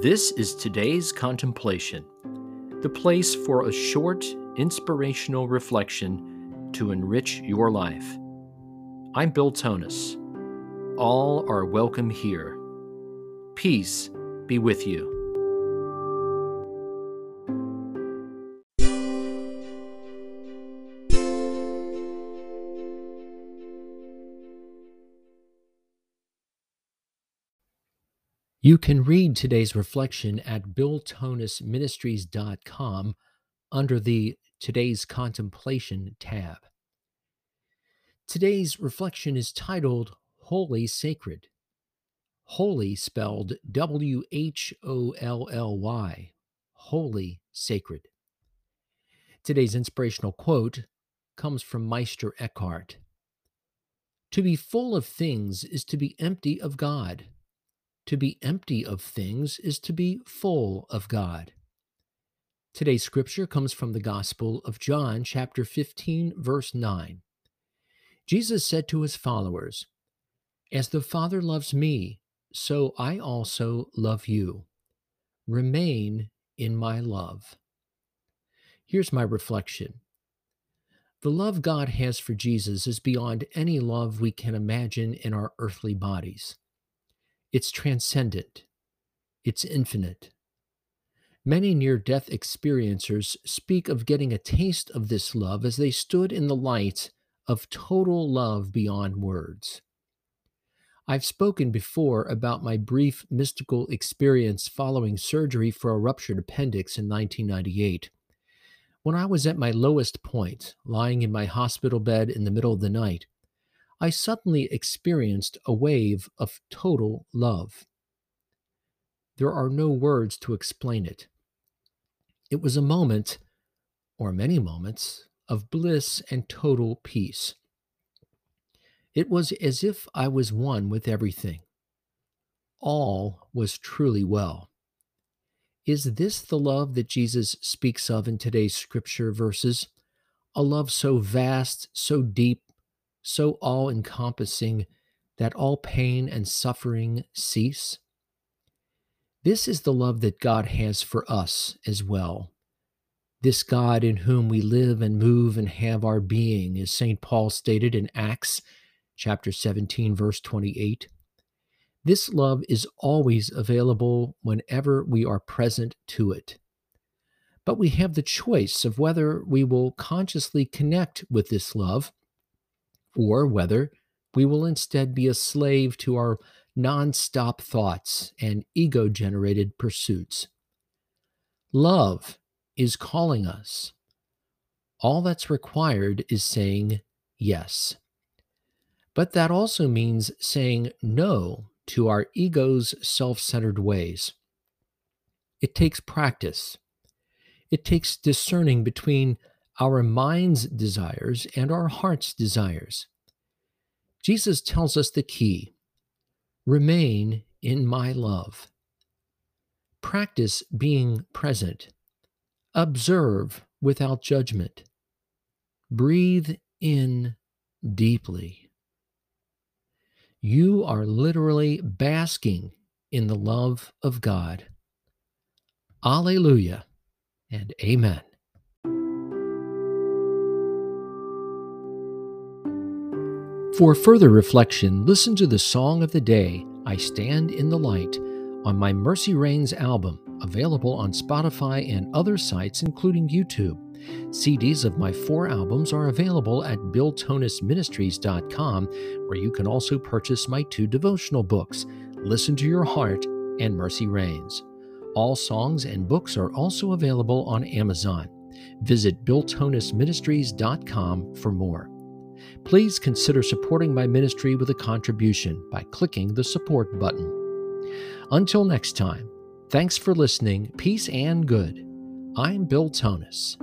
This is today's contemplation, the place for a short, inspirational reflection to enrich your life. I'm Bill Tonnis. All are welcome here. Peace be with you. You can read today's reflection at BillTonnisMinistries.com under the Today's Contemplation tab. Today's reflection is titled Wholly Sacred. Holy spelled W H O L L Y, Wholly Sacred. Today's inspirational quote comes from Meister Eckhart. To be full of things is to be empty of God. To be empty of things is to be full of God. Today's scripture comes from the Gospel of John, chapter 15, verse 9. Jesus said to his followers, As the Father loves me, so I also love you. Remain in my love. Here's my reflection. The love God has for Jesus is beyond any love we can imagine in our earthly bodies. It's transcendent, it's infinite. Many near death experiencers speak of getting a taste of this love as they stood in the light of total love beyond words. I've spoken before about my brief mystical experience following surgery for a ruptured appendix in 1998. When I was at my lowest point, lying in my hospital bed in the middle of the night, I suddenly experienced a wave of total love. There are no words to explain it. It was a moment, or many moments, of bliss and total peace. It was as if I was one with everything. All was truly well. Is this the love that Jesus speaks of in today's scripture verses? A love so vast, so deep, so all encompassing that all pain and suffering cease? This is the love that God has for us as well. This God in whom we live and move and have our being, as St. Paul stated in Acts chapter 17, verse 28. This love is always available whenever we are present to it. But we have the choice of whether we will consciously connect with this love or whether we will instead be a slave to our nonstop thoughts and ego generated pursuits. Love is calling us. All that's required is saying yes. But that also means saying no to our ego's self centered ways. It takes practice. It takes discerning between our mind's desires and our heart's desires. Jesus tells us the key remain in my love. Practice being present. Observe without judgment. Breathe in deeply. You are literally basking in the love of God. Alleluia and Amen. For further reflection, listen to the song of the day, I Stand in the Light, on my Mercy Reigns album, available on Spotify and other sites, including YouTube. CDs of my four albums are available at billtonnisministries.com, where you can also purchase my two devotional books, Listen to Your Heart and Mercy Reigns. All songs and books are also available on Amazon. Visit billtonnisministries.com for more. Please consider supporting my ministry with a contribution by clicking the support button. Until next time, thanks for listening, peace and good. I'm Bill Tonnis.